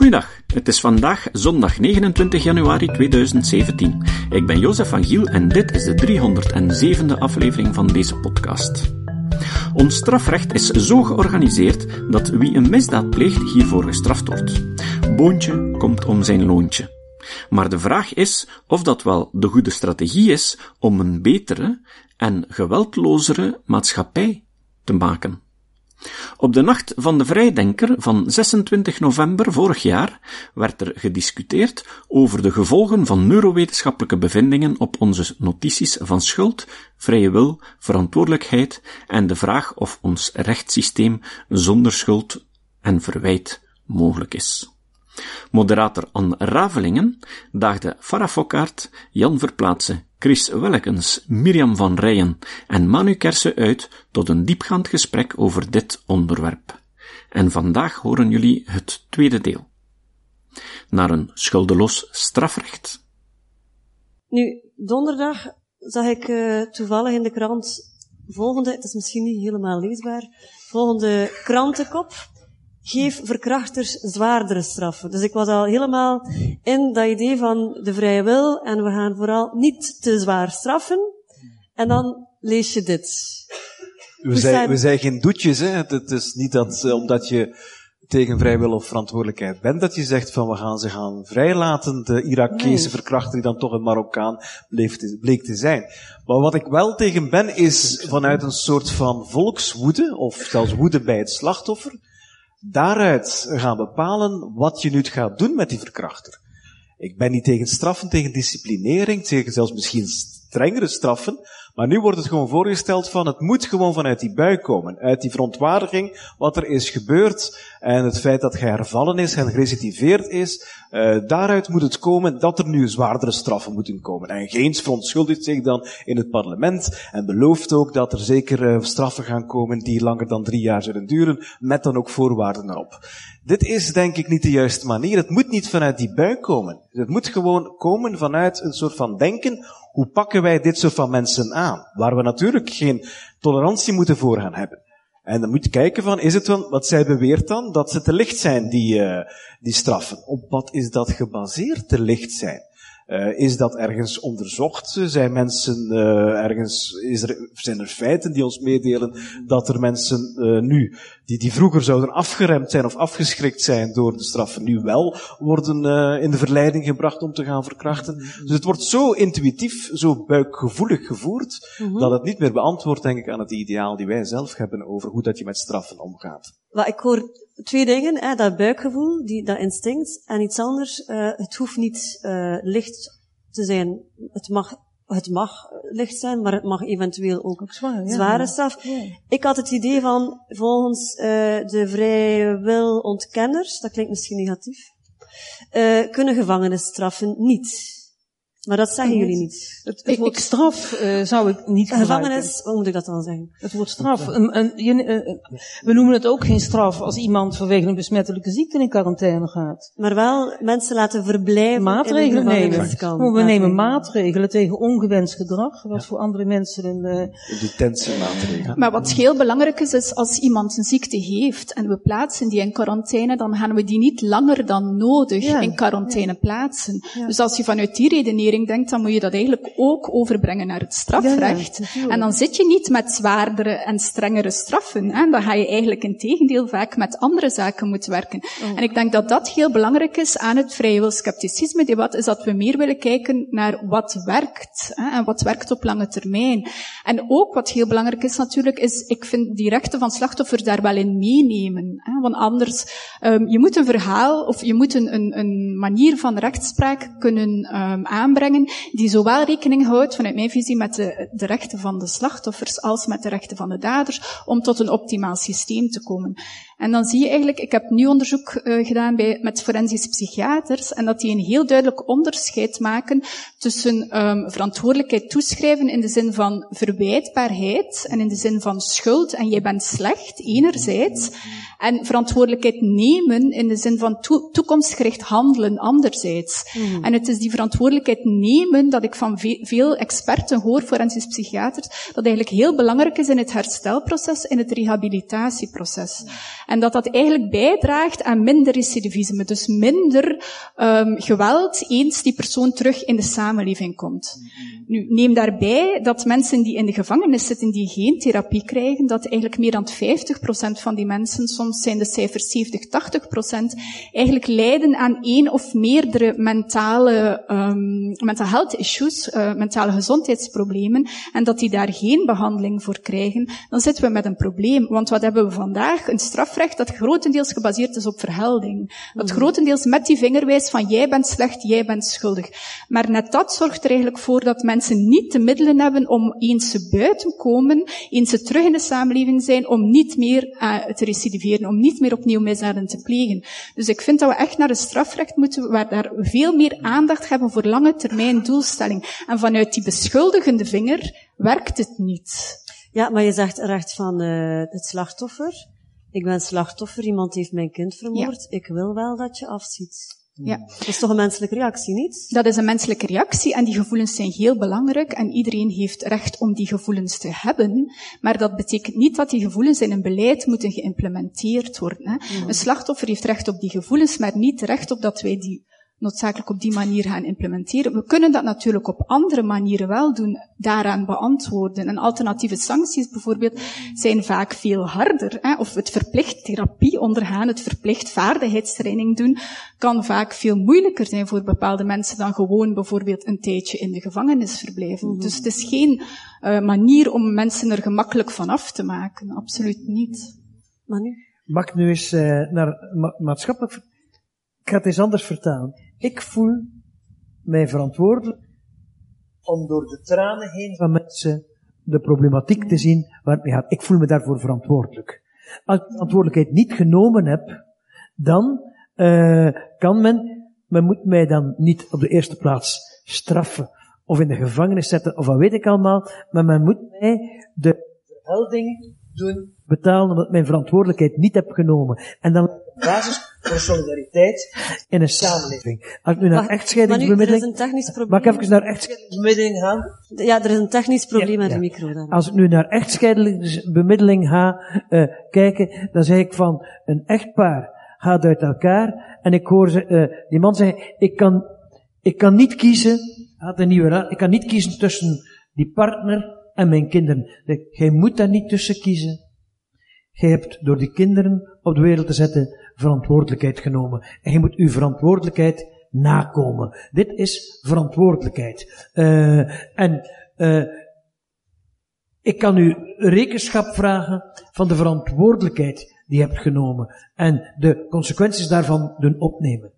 Goedendag, het is vandaag zondag 29 januari 2017. Ik ben Jozef van Giel en dit is de 307e aflevering van deze podcast. Ons strafrecht is zo georganiseerd dat wie een misdaad pleegt hiervoor gestraft wordt. Boontje komt om zijn loontje. Maar de vraag is of dat wel de goede strategie is om een betere en geweldlozere maatschappij te maken. Op de nacht van de Vrijdenker van 26 november vorig jaar werd er gediscuteerd over de gevolgen van neurowetenschappelijke bevindingen op onze notities van schuld, vrije wil, verantwoordelijkheid en de vraag of ons rechtssysteem zonder schuld en verwijt mogelijk is. Moderator Anne Ravelingen daagde Farah Fokkaert, Jan Verplaatse, Chris Wellekens, Mirjam van Rijen en Manu Kersen uit tot een diepgaand gesprek over dit onderwerp. En vandaag horen jullie het tweede deel. Naar een schuldeloos strafrecht. Nu, donderdag zag ik uh, toevallig in de krant volgende, het is misschien niet helemaal leesbaar, volgende krantenkop geef verkrachters zwaardere straffen. Dus ik was al helemaal in dat idee van de vrije wil en we gaan vooral niet te zwaar straffen. En dan lees je dit. We zijn, we zijn geen doetjes, hè. Het is niet dat, uh, omdat je tegen vrijwillig of verantwoordelijkheid bent, dat je zegt van we gaan ze gaan vrijlaten, de Irakese nee. verkrachter die dan toch een Marokkaan bleek te, bleek te zijn. Maar wat ik wel tegen ben, is vanuit een soort van volkswoede, of zelfs woede bij het slachtoffer, daaruit gaan bepalen wat je nu gaat doen met die verkrachter. Ik ben niet tegen straffen, tegen disciplinering, tegen zelfs misschien strengere straffen, maar nu wordt het gewoon voorgesteld van het moet gewoon vanuit die bui komen, uit die verontwaardiging wat er is gebeurd en het feit dat hij hervallen is en gerecidiveerd is, uh, daaruit moet het komen dat er nu zwaardere straffen moeten komen. En Geens verontschuldigt zich dan in het parlement en belooft ook dat er zeker uh, straffen gaan komen die langer dan drie jaar zullen duren, met dan ook voorwaarden erop. Dit is denk ik niet de juiste manier. Het moet niet vanuit die bui komen. Het moet gewoon komen vanuit een soort van denken, hoe pakken wij dit soort van mensen aan? Waar we natuurlijk geen tolerantie moeten voor gaan hebben. En dan moet je kijken van, is het dan, wat zij beweert dan, dat ze te licht zijn, die, uh, die straffen. Op wat is dat gebaseerd, te licht zijn? Uh, is dat ergens onderzocht? Zijn mensen uh, ergens, is er, zijn er feiten die ons meedelen dat er mensen uh, nu, die, die vroeger zouden afgeremd zijn of afgeschrikt zijn door de straffen, nu wel worden in de verleiding gebracht om te gaan verkrachten? Dus het wordt zo intuïtief, zo buikgevoelig gevoerd, mm -hmm. dat het niet meer beantwoordt, denk ik, aan het ideaal die wij zelf hebben over hoe dat je met straffen omgaat. Wel, ik hoor twee dingen, hè, dat buikgevoel, die, dat instinct, en iets anders, uh, het hoeft niet uh, licht te zijn. Het mag, het mag licht zijn, maar het mag eventueel ook, ook zwaar, ja, zware straf. Ja. Ik had het idee van, volgens uh, de vrije wil ontkenners, dat klinkt misschien negatief, kunnen gevangenisstraffen niet. Maar dat zeggen jullie niet. Het, het woord straf uh, zou ik niet Gevangenis, hoe moet ik dat dan zeggen? Het woord straf. Een, een, je, uh, we noemen het ook geen straf als iemand vanwege een besmettelijke ziekte in quarantaine gaat. Maar wel mensen laten verblijven Maatregelen nemen. Kan. We nemen maatregelen tegen ongewenst gedrag, wat ja. voor andere mensen een... Uh, Detentiemaatregelen. Maar wat heel belangrijk is, is als iemand een ziekte heeft en we plaatsen die in quarantaine, dan gaan we die niet langer dan nodig ja. in quarantaine ja. plaatsen. Dus als je vanuit die redenering denkt, dan moet je dat eigenlijk ook overbrengen naar het strafrecht. Ja, ja, en dan zit je niet met zwaardere en strengere straffen. Hè? Dan ga je eigenlijk in tegendeel vaak met andere zaken moeten werken. Oh. En ik denk dat dat heel belangrijk is aan het vrijwilscepticisme debat, is dat we meer willen kijken naar wat werkt. Hè? En wat werkt op lange termijn. En ook wat heel belangrijk is natuurlijk, is ik vind die rechten van slachtoffers daar wel in meenemen. Hè? Want anders, um, je moet een verhaal, of je moet een, een, een manier van rechtspraak kunnen um, aanbrengen die zowel rekening houdt, vanuit mijn visie, met de, de, rechten van de slachtoffers als met de rechten van de daders, om tot een optimaal systeem te komen. En dan zie je eigenlijk, ik heb nu onderzoek uh, gedaan bij, met forensisch psychiaters, en dat die een heel duidelijk onderscheid maken tussen um, verantwoordelijkheid toeschrijven in de zin van verwijtbaarheid en in de zin van schuld en jij bent slecht, enerzijds, en verantwoordelijkheid nemen in de zin van to toekomstgericht handelen, anderzijds. Mm. En het is die verantwoordelijkheid nemen dat ik van ve veel experten hoor, forensisch psychiaters, dat eigenlijk heel belangrijk is in het herstelproces, in het rehabilitatieproces. En dat dat eigenlijk bijdraagt aan minder recidivisme. Dus minder um, geweld eens die persoon terug in de samenleving komt. Nu, neem daarbij dat mensen die in de gevangenis zitten, die geen therapie krijgen, dat eigenlijk meer dan 50% van die mensen, soms zijn de cijfers 70, 80%, eigenlijk lijden aan één of meerdere mentale, um, mental health issues, uh, mentale gezondheidsproblemen, en dat die daar geen behandeling voor krijgen, dan zitten we met een probleem. Want wat hebben we vandaag? Een strafrecht dat grotendeels gebaseerd is op verhelding. Dat mm. grotendeels met die vinger wijst van jij bent slecht, jij bent schuldig. Maar net dat zorgt er eigenlijk voor dat mensen niet de middelen hebben om eens ze buiten komen, eens ze terug in de samenleving zijn, om niet meer uh, te recidiveren, om niet meer opnieuw misdaden te plegen. Dus ik vind dat we echt naar een strafrecht moeten, waar daar veel meer aandacht hebben voor lange termijn doelstelling. En vanuit die beschuldigende vinger werkt het niet. Ja, maar je zegt recht van uh, het slachtoffer. Ik ben slachtoffer, iemand heeft mijn kind vermoord. Ik wil wel dat je afziet. Ja. Dat is toch een menselijke reactie, niet? Dat is een menselijke reactie en die gevoelens zijn heel belangrijk en iedereen heeft recht om die gevoelens te hebben. Maar dat betekent niet dat die gevoelens in een beleid moeten geïmplementeerd worden. Hè. Mm. Een slachtoffer heeft recht op die gevoelens, maar niet recht op dat wij die noodzakelijk op die manier gaan implementeren. We kunnen dat natuurlijk op andere manieren wel doen, daaraan beantwoorden. En alternatieve sancties bijvoorbeeld zijn vaak veel harder. Hè? Of het verplicht therapie ondergaan, het verplicht vaardigheidstraining doen, kan vaak veel moeilijker zijn voor bepaalde mensen dan gewoon bijvoorbeeld een tijdje in de gevangenis verblijven. Mhm. Dus het is geen uh, manier om mensen er gemakkelijk van af te maken. Absoluut niet. Manu? Mag ik nu eens uh, naar ma maatschappelijk... Ga het eens anders vertalen. Ik voel mij verantwoordelijk om door de tranen heen van mensen de problematiek te zien waar het mee gaat. Ik voel me daarvoor verantwoordelijk. Als ik de verantwoordelijkheid niet genomen heb, dan uh, kan men, men moet mij dan niet op de eerste plaats straffen of in de gevangenis zetten of wat weet ik allemaal, maar men moet mij de verhelding doen betalen omdat ik mijn verantwoordelijkheid niet heb genomen. En dan basis voor solidariteit in een samenleving. Als ik nu naar echtscheidingsbemiddeling... Maar er is een technisch probleem. Mag ik even naar echtscheidingsbemiddeling gaan? Ja, er is een technisch probleem met de micro dan. Als ik nu naar echtscheidingsbemiddeling ga uh, kijken, dan zeg ik van, een echtpaar gaat uit elkaar en ik hoor ze, uh, die man zeggen, ik kan, ik kan niet kiezen, had een nieuwe raad, ik kan niet kiezen tussen die partner en mijn kinderen. Jij moet daar niet tussen kiezen. Jij hebt door die kinderen op de wereld te zetten verantwoordelijkheid genomen. En je moet uw verantwoordelijkheid nakomen. Dit is verantwoordelijkheid. Uh, en uh, ik kan u rekenschap vragen van de verantwoordelijkheid die je hebt genomen. En de consequenties daarvan doen opnemen.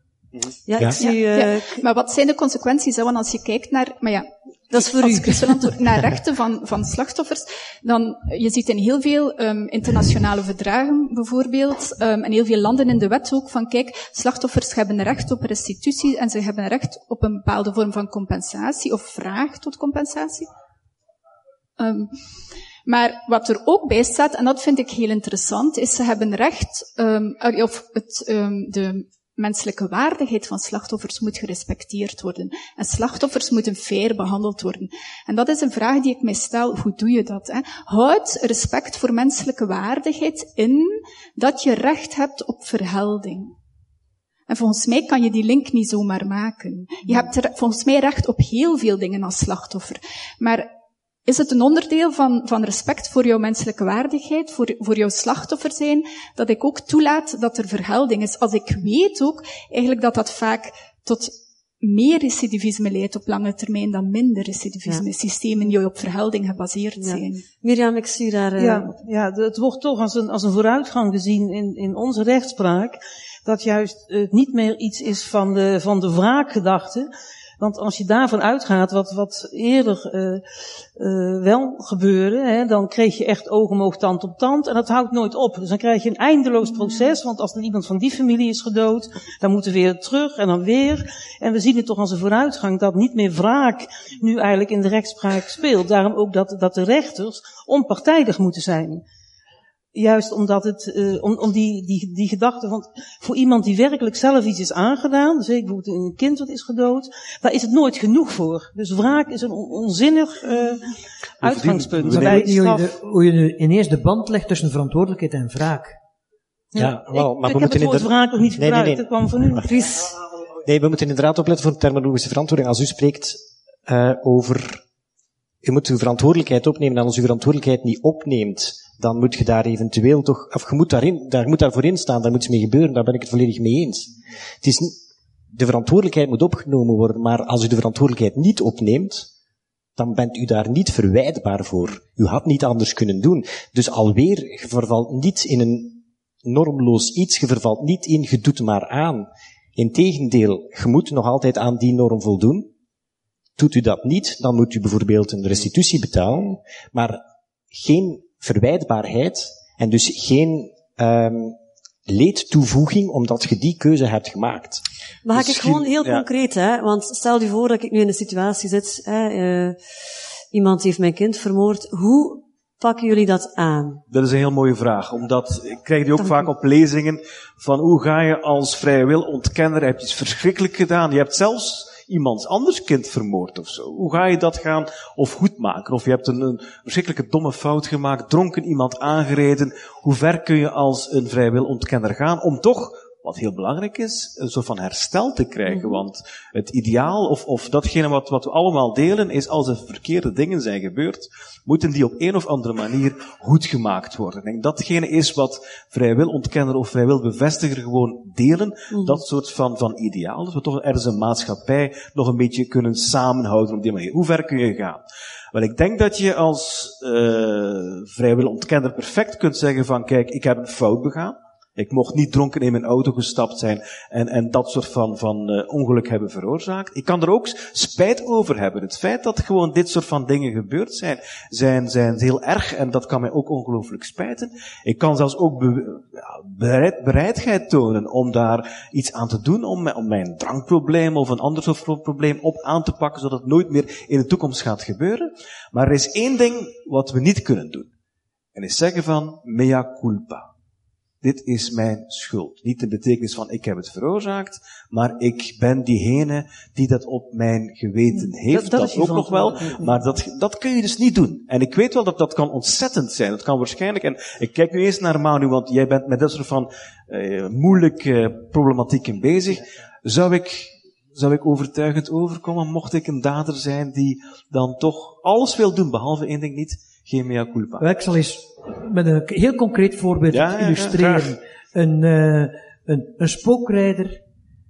Ja, ik zie... Ja, ja. Maar wat zijn de consequenties? Want als je kijkt naar... Maar ja, dat is voor u. naar rechten van, van slachtoffers, dan, je ziet in heel veel um, internationale verdragen bijvoorbeeld, um, en heel veel landen in de wet ook, van kijk, slachtoffers hebben recht op restitutie en ze hebben recht op een bepaalde vorm van compensatie of vraag tot compensatie. Um, maar wat er ook bij staat, en dat vind ik heel interessant, is ze hebben recht, of het, de menselijke waardigheid van slachtoffers moet gerespecteerd worden. En slachtoffers moeten fair behandeld worden. En dat is een vraag die ik mij stel. Hoe doe je dat? Hè? Houd respect voor menselijke waardigheid in dat je recht hebt op verhelding. En volgens mij kan je die link niet zomaar maken. Je hebt er volgens mij recht op heel veel dingen als slachtoffer. Maar is het een onderdeel van, van respect voor jouw menselijke waardigheid, voor, voor jouw slachtoffer zijn, dat ik ook toelaat dat er verhelding is. Als ik weet ook eigenlijk dat dat vaak tot meer recidivisme leidt op lange termijn dan minder recidivisme. Ja. Systemen die op verhelding gebaseerd zijn. Mirjam, ik zie daar... Uh... Ja, ja, het wordt toch als een, als een vooruitgang gezien in, in onze rechtspraak, dat juist uh, niet meer iets is van de, van de wraakgedachte, want als je daarvan uitgaat, wat, wat eerder uh, uh, wel gebeurde, hè, dan kreeg je echt oog om oog, tand op tand. En dat houdt nooit op. Dus dan krijg je een eindeloos proces. Want als er iemand van die familie is gedood, dan moeten we weer terug en dan weer. En we zien het toch als een vooruitgang dat niet meer wraak nu eigenlijk in de rechtspraak speelt. Daarom ook dat, dat de rechters onpartijdig moeten zijn. Juist omdat het, uh, om, om die, die, die gedachte van, voor iemand die werkelijk zelf iets is aangedaan, zeker bijvoorbeeld een kind wat is gedood, daar is het nooit genoeg voor. Dus wraak is een onzinnig uh, uitgangspunt. Ik weet niet hoe je, de, hoe je nu ineens de band legt tussen verantwoordelijkheid en wraak. Ja, wel, maar ik, we ik moeten heb het woord wraak nog niet gebruikt, nee, nee, nee. dat kwam van u. Nee, we moeten inderdaad opletten voor terminologische verantwoording. Als u spreekt uh, over, u moet uw verantwoordelijkheid opnemen, en als u verantwoordelijkheid niet opneemt, dan moet je daar eventueel toch, of je moet daarin, daar moet daarvoor in staan, daar moet iets mee gebeuren, daar ben ik het volledig mee eens. Het is de verantwoordelijkheid moet opgenomen worden, maar als u de verantwoordelijkheid niet opneemt, dan bent u daar niet verwijtbaar voor. U had niet anders kunnen doen. Dus alweer, je vervalt niet in een normloos iets, je vervalt niet in, je doet maar aan. Integendeel, je moet nog altijd aan die norm voldoen. Doet u dat niet, dan moet u bijvoorbeeld een restitutie betalen, maar geen verwijtbaarheid en dus geen um, leedtoevoeging omdat je die keuze hebt gemaakt. Mag ik gewoon heel concreet, hè? Want stel je voor dat ik nu in een situatie zit, hè, uh, iemand heeft mijn kind vermoord. Hoe pakken jullie dat aan? Dat is een heel mooie vraag, omdat ik krijg die ook vaak op lezingen van hoe ga je als vrije wil ontkenner, heb je iets verschrikkelijk gedaan. Je hebt zelfs iemands anders kind vermoord of zo. Hoe ga je dat gaan of goed maken? Of je hebt een, een verschrikkelijke domme fout gemaakt, dronken iemand aangereden. Hoe ver kun je als een vrijwil ontkenner gaan om toch wat heel belangrijk is, een soort van herstel te krijgen. Mhm. Want het ideaal, of, of datgene wat, wat we allemaal delen, is als er verkeerde dingen zijn gebeurd, moeten die op een of andere manier goed gemaakt worden. En datgene is wat vrijwilontkenner of vrijwilbevestiger gewoon delen, mhm. dat soort van, van ideaal. Dat we toch ergens een maatschappij nog een beetje kunnen samenhouden op die manier. Hoe ver kun je gaan? Wel, ik denk dat je als uh, vrijwilontkenner perfect kunt zeggen van, kijk, ik heb een fout begaan. Ik mocht niet dronken in mijn auto gestapt zijn en, en dat soort van, van uh, ongeluk hebben veroorzaakt. Ik kan er ook spijt over hebben. Het feit dat gewoon dit soort van dingen gebeurd zijn, zijn, zijn heel erg en dat kan mij ook ongelooflijk spijten. Ik kan zelfs ook be, bereid, bereidheid tonen om daar iets aan te doen, om, om mijn drankprobleem of een ander soort probleem op aan te pakken, zodat het nooit meer in de toekomst gaat gebeuren. Maar er is één ding wat we niet kunnen doen. En is zeggen van mea culpa dit is mijn schuld. Niet de betekenis van ik heb het veroorzaakt, maar ik ben diegene die dat op mijn geweten heeft. Dat, dat, ook nog wel. Maar dat, dat kun je dus niet doen. En ik weet wel dat dat kan ontzettend zijn. Dat kan waarschijnlijk, en ik kijk nu eens naar Manu, want jij bent met dat soort van uh, moeilijke problematieken bezig. Zou ik zou ik overtuigend overkomen, mocht ik een dader zijn die dan toch alles wil doen, behalve één ding niet, geen mea culpa. Ik zal eens met een heel concreet voorbeeld illustreren. een, uh, een, een spookrijder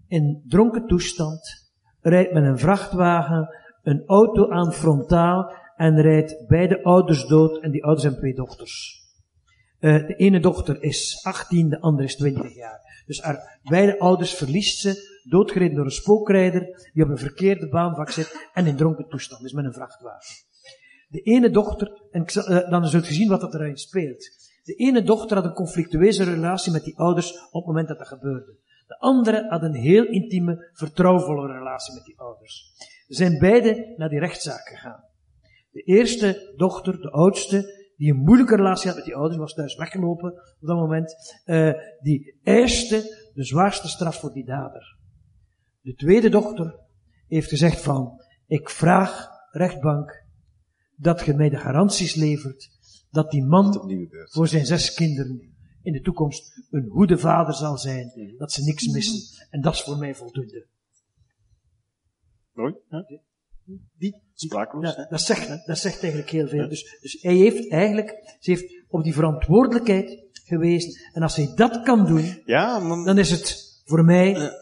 in dronken toestand rijdt met een vrachtwagen een auto aan frontaal en rijdt beide ouders dood en die ouders hebben twee dochters. Uh, de ene dochter is 18, de andere is 20 jaar. Dus haar beide ouders verliest ze, doodgereden door een spookrijder, die op een verkeerde baanvak zit en in dronken toestand is met een vrachtwagen. De ene dochter, en uh, dan zult je zien wat dat erin speelt. De ene dochter had een conflictueuze relatie met die ouders op het moment dat dat gebeurde. De andere had een heel intieme, vertrouwvolle relatie met die ouders. Ze zijn beide naar die rechtszaak gegaan. De eerste dochter, de oudste, die een moeilijke relatie had met die ouders, was thuis weggelopen op dat moment, uh, die eiste de zwaarste straf voor die dader. De tweede dochter heeft gezegd van, ik vraag rechtbank dat je mij de garanties levert dat die man voor zijn zes kinderen in de toekomst een goede vader zal zijn, mhm. dat ze niks missen. En dat is voor mij voldoende. Mooi, Die, sprakeloos. Ja, dat, zegt, dat zegt eigenlijk heel veel. Dus, dus hij heeft eigenlijk, ze heeft op die verantwoordelijkheid gewezen. En als hij dat kan doen, ja, dan is het voor mij,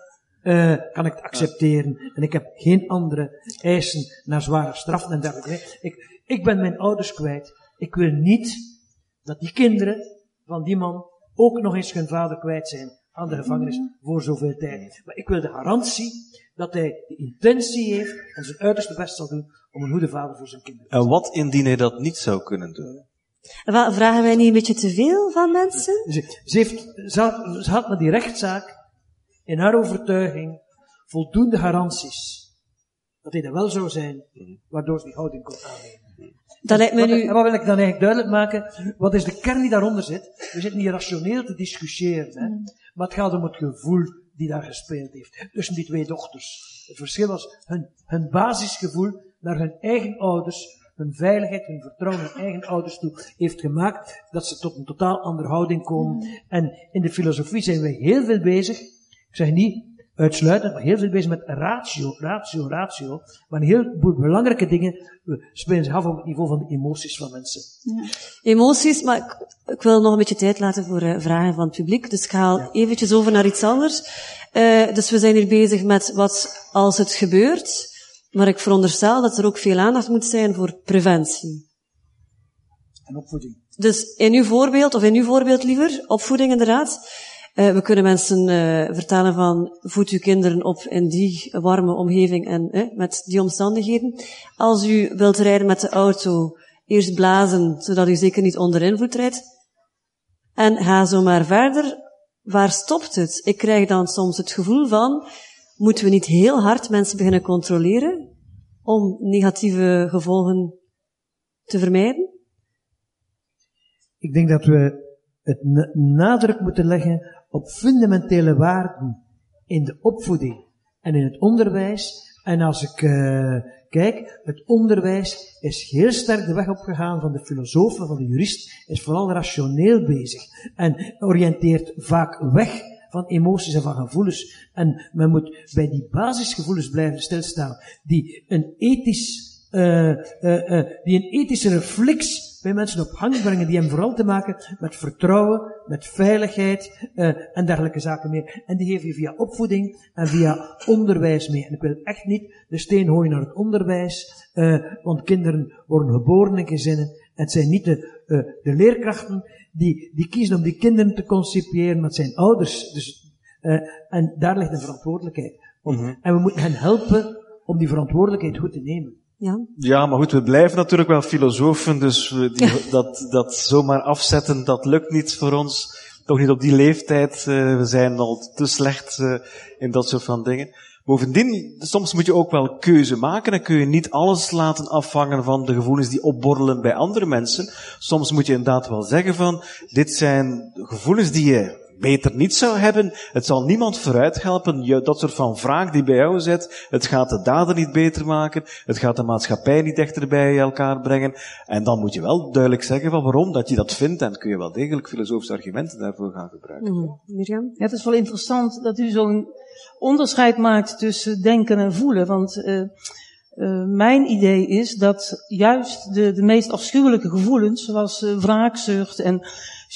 uh, kan ik het accepteren. En ik heb geen andere eisen naar zware straffen en dergelijke. Ik, ik ben mijn ouders kwijt. Ik wil niet dat die kinderen van die man ook nog eens hun vader kwijt zijn aan de gevangenis voor zoveel tijd. Maar ik wil de garantie dat hij de intentie heeft en zijn uiterste best zal doen om een goede vader voor zijn kinderen te zijn. En wat indien hij dat niet zou kunnen doen? Vragen wij niet een beetje te veel van mensen? Ze, ze, heeft, ze, had, ze had met die rechtszaak in haar overtuiging voldoende garanties dat hij er wel zou zijn, waardoor ze die houding kon aannemen. Dat lijkt me nu... wat wil ik dan eigenlijk duidelijk maken? Wat is de kern die daaronder zit? We zitten niet rationeel te discussiëren, hè? Mm. maar het gaat om het gevoel die daar gespeeld heeft. Tussen die twee dochters. Het verschil was hun, hun basisgevoel naar hun eigen ouders, hun veiligheid, hun vertrouwen in eigen ouders toe heeft gemaakt dat ze tot een totaal andere houding komen. Mm. En in de filosofie zijn we heel veel bezig, ik zeg niet uitsluitend, maar heel veel bezig met ratio, ratio, ratio. Maar een heleboel belangrijke dingen spelen zich af op het niveau van de emoties van mensen. Ja. Emoties, maar ik, ik, wil nog een beetje tijd laten voor uh, vragen van het publiek. Dus ik ga ja. eventjes over naar iets anders. Uh, dus we zijn hier bezig met wat als het gebeurt. Maar ik veronderstel dat er ook veel aandacht moet zijn voor preventie. En opvoeding. Dus in uw voorbeeld, of in uw voorbeeld liever, opvoeding inderdaad. Uh, we kunnen mensen uh, vertellen van, voed uw kinderen op in die warme omgeving en uh, met die omstandigheden. Als u wilt rijden met de auto, eerst blazen, zodat u zeker niet onder invloed rijdt. En ga zo maar verder. Waar stopt het? Ik krijg dan soms het gevoel van, moeten we niet heel hard mensen beginnen controleren om negatieve gevolgen te vermijden? Ik denk dat we het nadruk moeten leggen op fundamentele waarden in de opvoeding en in het onderwijs. En als ik uh, kijk, het onderwijs is heel sterk de weg opgegaan van de filosofen, van de jurist, is vooral rationeel bezig en oriënteert vaak weg van emoties en van gevoelens. En men moet bij die basisgevoelens blijven stilstaan, die een ethisch, uh, uh, die een ethische reflex bij mensen op gang brengen die hebben vooral te maken met vertrouwen, met veiligheid uh, en dergelijke zaken meer. En die geven je via opvoeding en via onderwijs mee. En ik wil echt niet de steen gooien naar het onderwijs, uh, want kinderen worden geboren in gezinnen. En het zijn niet de, uh, de leerkrachten die, die kiezen om die kinderen te concipiëren, maar het zijn ouders. Dus, en daar ligt de verantwoordelijkheid. Mm -hmm. En we moeten hen helpen om die verantwoordelijkheid goed te nemen. Ja. ja, maar goed, we blijven natuurlijk wel filosofen, dus we die, dat, dat zomaar afzetten, dat lukt niet voor ons. Toch niet op die leeftijd. Uh, we zijn al te slecht uh, in dat soort van dingen. Bovendien, soms moet je ook wel keuze maken en kun je niet alles laten afhangen van de gevoelens die opborrelen bij andere mensen. Soms moet je inderdaad wel zeggen van, dit zijn gevoelens die je beter niet zou hebben. Het zal niemand vooruit helpen. Dat soort van vraag die bij jou zit. Het gaat de daden niet beter maken. Het gaat de maatschappij niet dichter bij elkaar brengen. En dan moet je wel duidelijk zeggen van waarom dat je dat vindt. En kun je wel degelijk filosofische argumenten daarvoor gaan gebruiken. Mm, Mirjam? Ja, het is wel interessant dat u zo'n onderscheid maakt tussen denken en voelen. Want uh, uh, mijn idee is dat juist de, de meest afschuwelijke gevoelens, zoals uh, wraakzucht en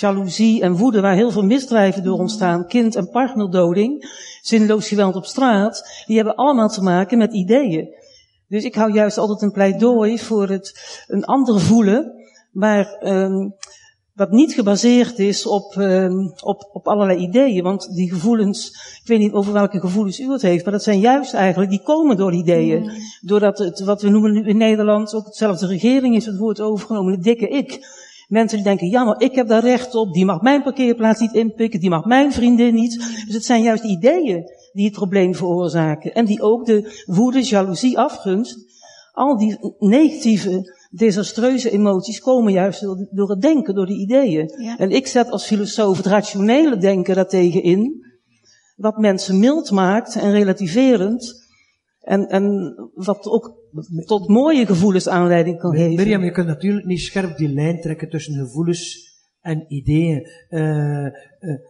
jaloezie en woede, waar heel veel misdrijven door ontstaan, kind- en partnerdoding, zinloos geweld op straat, die hebben allemaal te maken met ideeën. Dus ik hou juist altijd een pleidooi voor het een ander voelen, maar um, wat niet gebaseerd is op, um, op, op allerlei ideeën. Want die gevoelens, ik weet niet over welke gevoelens u het heeft, maar dat zijn juist eigenlijk, die komen door ideeën. Mm. Doordat het, wat we noemen nu in Nederland, ook hetzelfde regering is het woord overgenomen, de dikke ik. Mensen die denken, ja, maar ik heb daar recht op, die mag mijn parkeerplaats niet inpikken, die mag mijn vriendin niet. Dus het zijn juist ideeën die het probleem veroorzaken. En die ook de woede, jaloezie, afgunst, al die negatieve, desastreuze emoties komen juist door, door het denken, door die ideeën. Ja. En ik zet als filosoof het rationele denken daartegen in, wat mensen mild maakt en relativerend, en, en wat ook tot mooie gevoelens aanleiding kan geven. Mirjam, je kunt natuurlijk niet scherp die lijn trekken tussen gevoelens en ideeën. Uh, uh,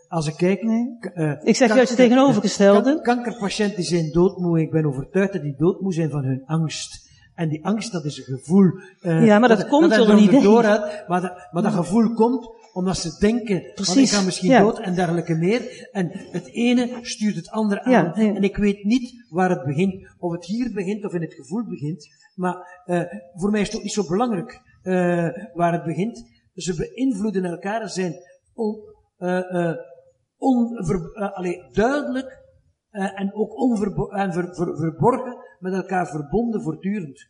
als ik kijk... Nee. Uh, ik zeg juist het tegenovergestelde. Kan, kankerpatiënten die zijn doodmoe. Ik ben overtuigd dat die doodmoe zijn van hun angst. En die angst, dat is een gevoel. ja, maar dat, dat komt door een idee. Doorhad, maar, dat, maar dat gevoel komt omdat ze denken, Precies. van ik ga misschien ja. dood en dergelijke meer. En het ene stuurt het andere aan. Ja, ja. En ik weet niet waar het begint. Of het hier begint of in het gevoel begint. Maar uh, voor mij is het ook niet zo belangrijk uh, waar het begint. Ze beïnvloeden elkaar, zijn on, uh, onver, allee, duidelijk en ook onverbo en ver, ver, verborgen met elkaar verbonden voortdurend.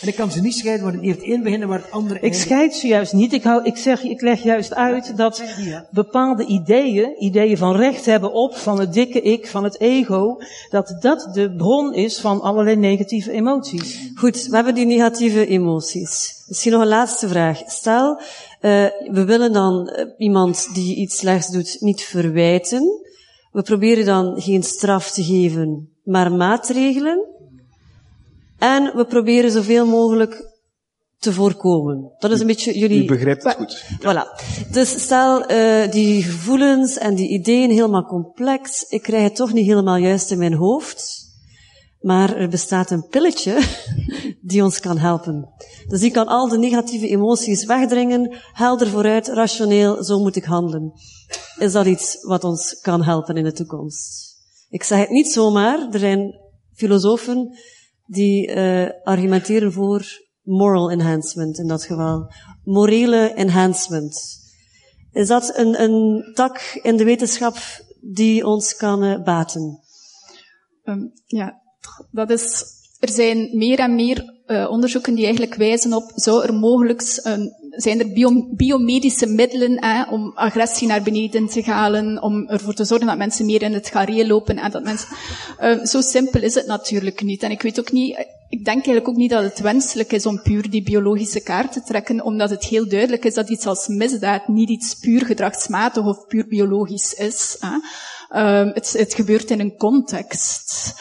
En ik kan ze niet scheiden, want het eerst één beginnen waar het andere Ik scheid ze juist niet. Ik, hou, ik, zeg, ik leg juist uit dat bepaalde ideeën, ideeën van recht hebben op, van het dikke ik, van het ego, dat dat de bron is van allerlei negatieve emoties. Goed, we hebben die negatieve emoties. Misschien nog een laatste vraag. Stel, uh, we willen dan uh, iemand die iets slechts doet niet verwijten. We proberen dan geen straf te geven, maar maatregelen. En we proberen zoveel mogelijk te voorkomen. Dat is een beetje jullie... U begrijpt het goed. Voilà. Dus stel, uh, die gevoelens en die ideeën helemaal complex, ik krijg het toch niet helemaal juist in mijn hoofd. Maar er bestaat een pilletje die ons kan helpen. Dus die kan al de negatieve emoties wegdringen, helder vooruit, rationeel, zo moet ik handelen. Is dat iets wat ons kan helpen in de toekomst? Ik zeg het niet zomaar. Er zijn filosofen die uh, argumenteren voor moral enhancement in dat geval. Morele enhancement. Is dat een, een tak in de wetenschap die ons kan uh, baten? Um, ja, dat is, er zijn meer en meer uh, onderzoeken die eigenlijk wijzen op, zou er mogelijk een zijn er bio, biomedische middelen hè, om agressie naar beneden te halen, om ervoor te zorgen dat mensen meer in het gareel lopen en dat mensen... Uh, zo simpel is het natuurlijk niet. En ik weet ook niet, ik denk eigenlijk ook niet dat het wenselijk is om puur die biologische kaart te trekken, omdat het heel duidelijk is dat iets als misdaad niet iets puur gedragsmatig of puur biologisch is. Uh, het, het gebeurt in een context.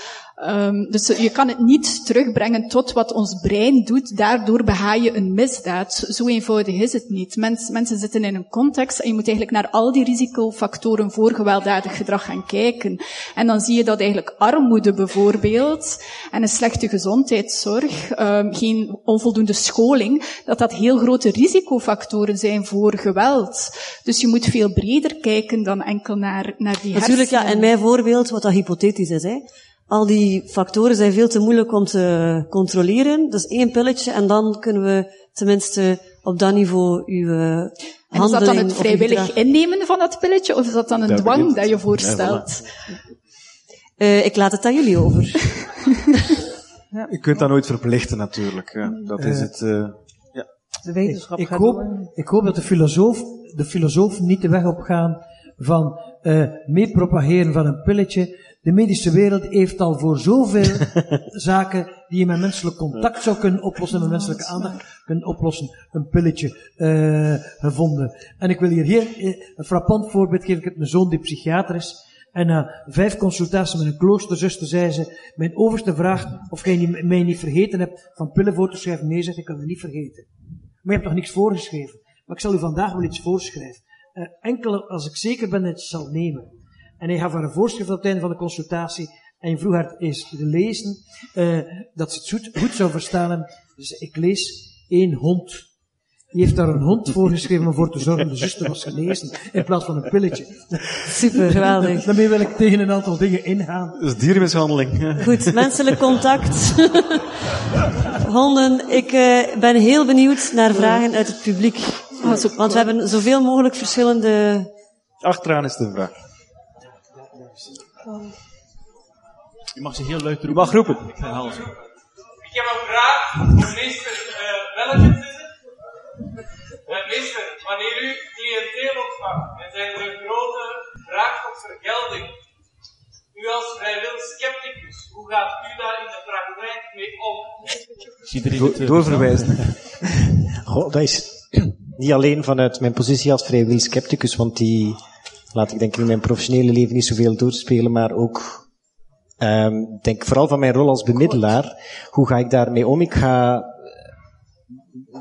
Um, dus je kan het niet terugbrengen tot wat ons brein doet, daardoor bega je een misdaad. Zo eenvoudig is het niet. Mens, mensen zitten in een context en je moet eigenlijk naar al die risicofactoren voor gewelddadig gedrag gaan kijken. En dan zie je dat eigenlijk armoede bijvoorbeeld en een slechte gezondheidszorg, um, geen onvoldoende scholing, dat dat heel grote risicofactoren zijn voor geweld. Dus je moet veel breder kijken dan enkel naar, naar die Natuurlijk, ja, en mijn voorbeeld, wat dat hypothetisch is, hè al die factoren zijn veel te moeilijk om te controleren. Dus één pilletje en dan kunnen we tenminste op dat niveau uw handeling... En is dat dan het vrijwillig innemen van dat pilletje of is dat dan een dwang dat je voorstelt? uh, ik laat het aan jullie over. ja. Je kunt dat nooit verplichten natuurlijk. Ja, dat is het... Uh, ja. De wetenschap ik, ik hoop, ik hoop dat de filosoof, de filosoof niet de weg op gaan van uh, mee propageren van een pilletje de medische wereld heeft al voor zoveel zaken die je met menselijk contact zou kunnen oplossen, met menselijke aandacht kunnen oplossen, een pilletje uh, gevonden. En ik wil hier, hier eh, een frappant voorbeeld geven. Ik heb een zoon die psychiater is. En na vijf consultaties met een kloosterzuster zei ze, mijn overste vraagt of jij mij niet vergeten hebt van pillen voor te schrijven. Nee, zegt ik kan het niet vergeten. Maar je hebt nog niks voorgeschreven. Maar ik zal u vandaag wel iets voorschrijven. Uh, enkel als ik zeker ben dat je het zal nemen. En hij gaf haar een voorschrift op het einde van de consultatie. En je vroeg haar eens te lezen, uh, dat ze het goed, goed zou verstaan. Dus ik lees één hond. Die heeft daar een hond voorgeschreven om voor te zorgen de zuster was gelezen, in plaats van een pilletje. Super, geweldig. Daarmee wil ik tegen een aantal dingen ingaan. Dat is diermishandeling. Goed, menselijk contact. Honden, ik uh, ben heel benieuwd naar vragen uit het publiek. Want we hebben zoveel mogelijk verschillende... Achteraan is de vraag. Je mag ze heel luid roepen. Je mag roepen. Ik herhaal ze. Ik heb een vraag voor meester uh, Welkens is het? Uh, meester, wanneer u cliënteel ontvangt en zijn er een grote vraag tot vergelding, u als vrijwillig scepticus, hoe gaat u daar in de praktijk mee om? Do doorverwijzen. Goh, dat is niet alleen vanuit mijn positie als vrijwillig scepticus, want die laat ik denk ik in mijn professionele leven niet zoveel doorspelen, maar ook um, denk vooral van mijn rol als bemiddelaar. Hoe ga ik daarmee om? Ik ga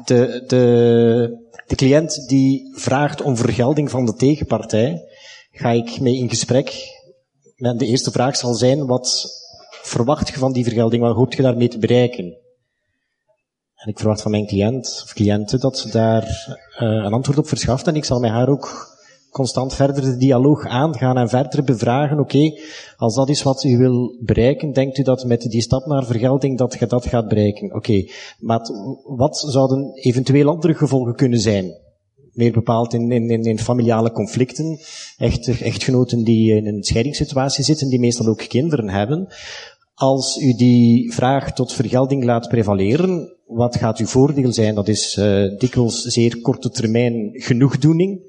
de, de, de cliënt die vraagt om vergelding van de tegenpartij, ga ik mee in gesprek. De eerste vraag zal zijn, wat verwacht je van die vergelding? Wat hoop je daarmee te bereiken? En ik verwacht van mijn cliënt of cliënten dat ze daar uh, een antwoord op verschaft en ik zal met haar ook constant verder de dialoog aangaan en verder bevragen, oké, als dat is wat u wil bereiken, denkt u dat met die stap naar vergelding dat je dat gaat bereiken? Oké, maar wat zouden eventueel andere gevolgen kunnen zijn? Meer bepaald in, in, in familiale conflicten, echt, echtgenoten die in een scheidingssituatie zitten, die meestal ook kinderen hebben. Als u die vraag tot vergelding laat prevaleren, wat gaat uw voordeel zijn? Dat is uh, dikwijls zeer korte termijn genoegdoening.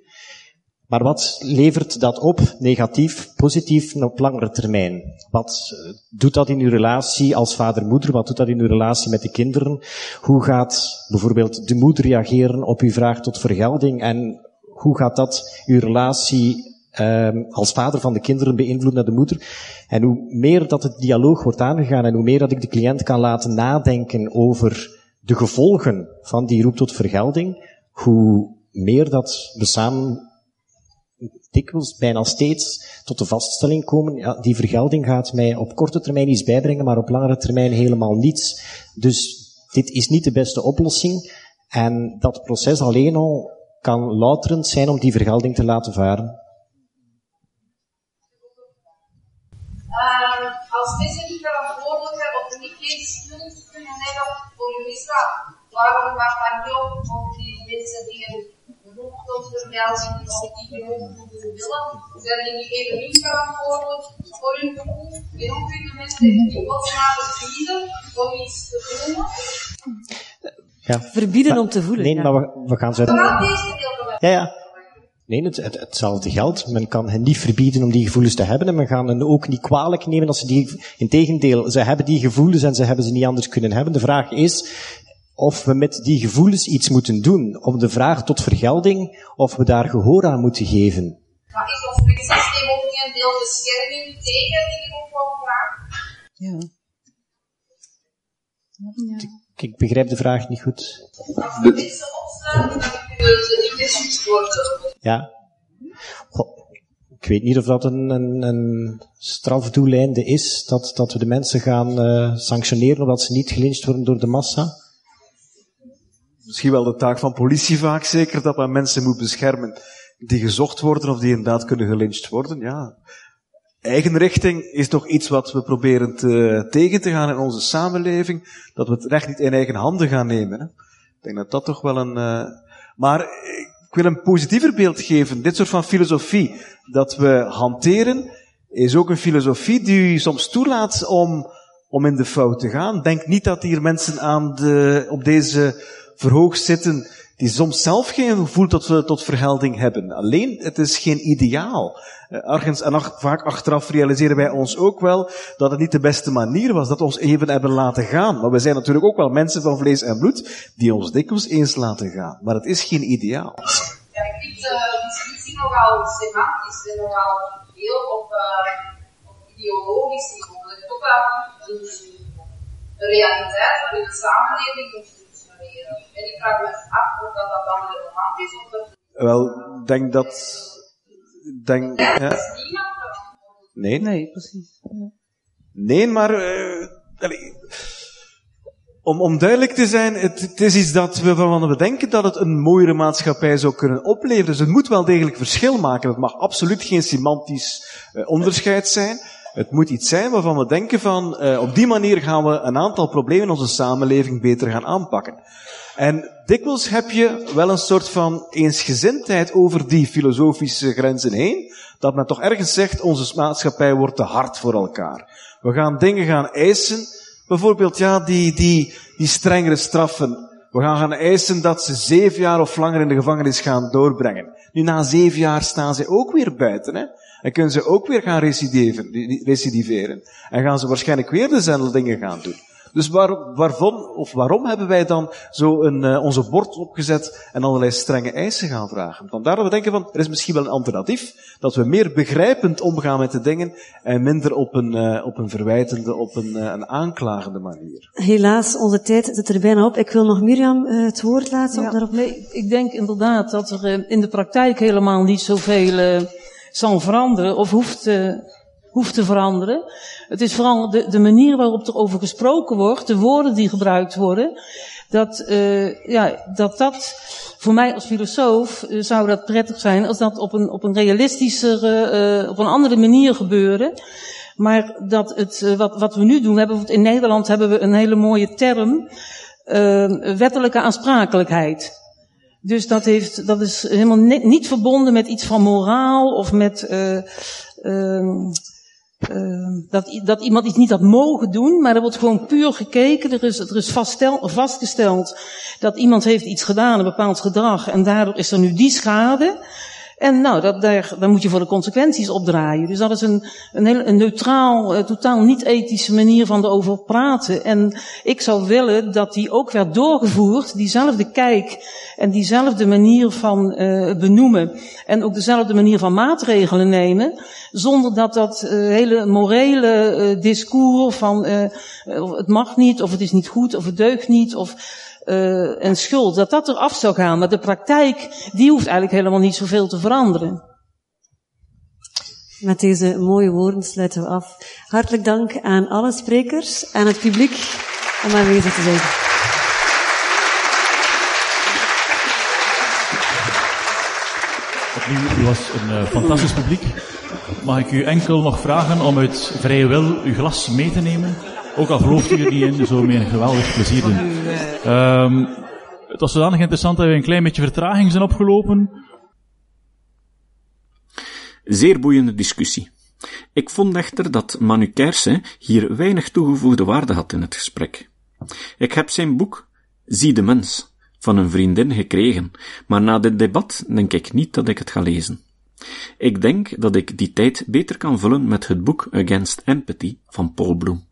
Maar wat levert dat op, negatief, positief op langere termijn? Wat eh, doet dat in uw relatie als vader-moeder? Wat doet dat in uw relatie met de kinderen? Hoe gaat bijvoorbeeld de moeder reageren op uw vraag tot vergelding? En hoe gaat dat uw relatie um, als vader van de kinderen beïnvloeden naar de moeder? En hoe meer dat het dialoog wordt aangegaan en hoe meer dat ik de cliënt kan laten nadenken over de gevolgen van die roep tot vergelding, hoe meer dat we samen dikwijls, bijna steeds, tot de vaststelling komen, ja, die vergelding gaat mij op korte termijn iets bijbrengen, maar op langere termijn helemaal niets. Dus dit is niet de beste oplossing. En dat proces alleen al kan louterend zijn om die vergelding te laten varen. Uh, als mensen niet verantwoordelijk hebben of niet geen schuld kunnen hebben voor je misdaad, waarom mag dan niet op die mensen die een tot vermelding of die beroep moeten willen, zijn niet even niet verantwoordelijk voor hun? En hoe kunnen mensen die godsnaam verbieden om iets te doen? Ja. Verbieden om te voelen. Nee, ja. maar we, we gaan zo. Vooral deze deel Ja, ja. Nee, het, het, hetzelfde geldt. Men kan hen niet verbieden om die gevoelens te hebben en men gaat hen ook niet kwalijk nemen als ze die, integendeel, ze hebben die gevoelens en ze hebben ze niet anders kunnen hebben. De vraag is of we met die gevoelens iets moeten doen. Om de vraag tot vergelding, of we daar gehoor aan moeten geven. Maar is ons rechtssysteem ook niet een deel bescherming tegen die vraag? Ja. Ik, ik begrijp de vraag niet goed. Als we mensen opsluiten, dan kunnen ze niet worden. Ja. Goh, ik weet niet of dat een, een, een strafdoeleinde is, dat, dat we de mensen gaan uh, sanctioneren omdat ze niet gelyncht worden door de massa. Misschien wel de taak van politie vaak, zeker dat men mensen moet beschermen die gezocht worden of die inderdaad kunnen gelyncht worden. Ja. Eigenrichting is toch iets wat we proberen te, tegen te gaan in onze samenleving, dat we het recht niet in eigen handen gaan nemen. Hè. Ik denk dat dat toch wel een. Uh, maar ik wil een positiever beeld geven. Dit soort van filosofie dat we hanteren, is ook een filosofie die soms toelaat om, om in de fout te gaan. Denk niet dat hier mensen aan de, op deze verhoog zitten die soms zelf geen gevoel tot, tot verhelding hebben. Alleen, het is geen ideaal. Ergens, en vaak achteraf realiseren wij ons ook wel dat het niet de beste manier was, dat we ons even hebben laten gaan. Maar we zijn natuurlijk ook wel mensen van vlees en bloed die ons dikwijls eens laten gaan. Maar het is geen ideaal. Ja, ik vind de discussie nogal semantisch en nogal heel op, uh, op ideologisch niveau. Dat is ook wel een, realiteit waarin de samenleving. En ik vraag me af of dat, dat dan relevant is of dat... Wel, ik denk dat denk, ja. Nee. Nee, precies. Nee, maar, uh, om, om duidelijk te zijn, het, het, is iets dat we van we denken dat het een mooiere maatschappij zou kunnen opleveren. Dus het moet wel degelijk verschil maken. Het mag absoluut geen semantisch uh, onderscheid zijn. Het moet iets zijn waarvan we denken van, uh, op die manier gaan we een aantal problemen in onze samenleving beter gaan aanpakken. En dikwijls heb je wel een soort van eensgezindheid over die filosofische grenzen heen, dat men toch ergens zegt, onze maatschappij wordt te hard voor elkaar. We gaan dingen gaan eisen, bijvoorbeeld ja, die, die, die strengere straffen. We gaan gaan eisen dat ze zeven jaar of langer in de gevangenis gaan doorbrengen. Nu, na zeven jaar staan ze ook weer buiten, hè. En kunnen ze ook weer gaan recidiveren. En gaan ze waarschijnlijk weer dezelfde dingen gaan doen. Dus waar, waarvan, of waarom hebben wij dan zo een, uh, onze bord opgezet en allerlei strenge eisen gaan vragen? Vandaar dat we denken van, er is misschien wel een alternatief, dat we meer begrijpend omgaan met de dingen en minder op een, uh, op een verwijtende, op een, uh, een aanklagende manier. Helaas, onze tijd zit er bijna op. Ik wil nog Mirjam het woord laten. Ja, daarop. Nee, ik denk inderdaad dat er in de praktijk helemaal niet zoveel zal veranderen of hoeft hoeft te veranderen. Het is vooral de, de manier waarop er over gesproken wordt, de woorden die gebruikt worden, dat, uh, ja, dat dat voor mij als filosoof uh, zou dat prettig zijn als dat op een, op een realistischere, uh, op een andere manier gebeurde. Maar dat het, wat, wat we nu doen, we hebben, in Nederland hebben we een hele mooie term, wettelijke aansprakelijkheid. Dus dat, heeft, dat is helemaal niet verbonden met iets van moraal of met Uh, dat, dat iemand iets niet had mogen doen, maar er wordt gewoon puur gekeken. Er is, er is vastgesteld dat iemand heeft iets gedaan, een bepaald gedrag, en daardoor is er nu die schade. En nou, dat, daar, daar moet je voor de consequenties opdraaien. Dus dat is een, een, heel, een neutraal, uh, totaal niet ethische manier van erover praten. En ik zou willen dat die ook werd doorgevoerd, diezelfde kijk en diezelfde manier van uh, benoemen. En ook dezelfde manier van maatregelen nemen. Zonder dat dat uh, hele morele discours van het mag niet, of het is niet goed, of het deugt niet, of uh, en schuld, dat dat eraf zou gaan. Maar de praktijk, die hoeft eigenlijk helemaal niet zoveel te veranderen. Met deze mooie woorden sluiten we af. Hartelijk dank aan alle sprekers en het publiek om aanwezig te zijn. Opnieuw, u was een uh, fantastisch publiek. Mag ik u enkel nog vragen om uit vrije wil uw glas mee te nemen? Ook al gelooft u er niet in, zo meer een geweldig plezier doen. Um, het was zodanig interessant dat we een klein beetje vertraging zijn opgelopen. Zeer boeiende discussie. Ik vond echter dat Manu Kersen hier weinig toegevoegde waarde had in het gesprek. Ik heb zijn boek Zie de mens van een vriendin gekregen, maar na dit debat denk ik niet dat ik het ga lezen. Ik denk dat ik die tijd beter kan vullen met het boek Against Empathy van Paul Bloem.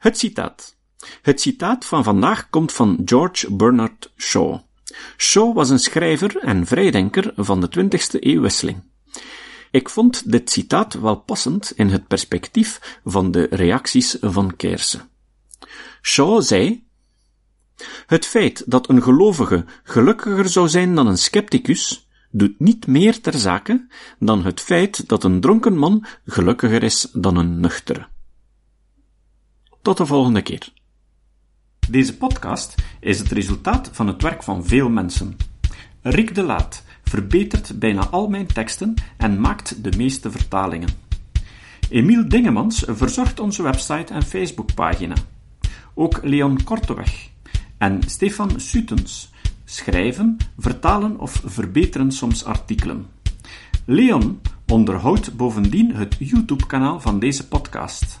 Het citaat. Het citaat van vandaag komt van George Bernard Shaw. Shaw was een schrijver en vrijdenker van de 20e eeuwwisseling. Ik vond dit citaat wel passend in het perspectief van de reacties van Kersen. Shaw zei: Het feit dat een gelovige gelukkiger zou zijn dan een scepticus, doet niet meer ter zake dan het feit dat een dronken man gelukkiger is dan een nuchtere. Tot de volgende keer. Deze podcast is het resultaat van het werk van veel mensen. Rick de Laat verbetert bijna al mijn teksten en maakt de meeste vertalingen. Emiel Dingemans verzorgt onze website en Facebookpagina. Ook Leon Korteweg en Stefan Sutens schrijven, vertalen of verbeteren soms artikelen. Leon onderhoudt bovendien het YouTube-kanaal van deze podcast.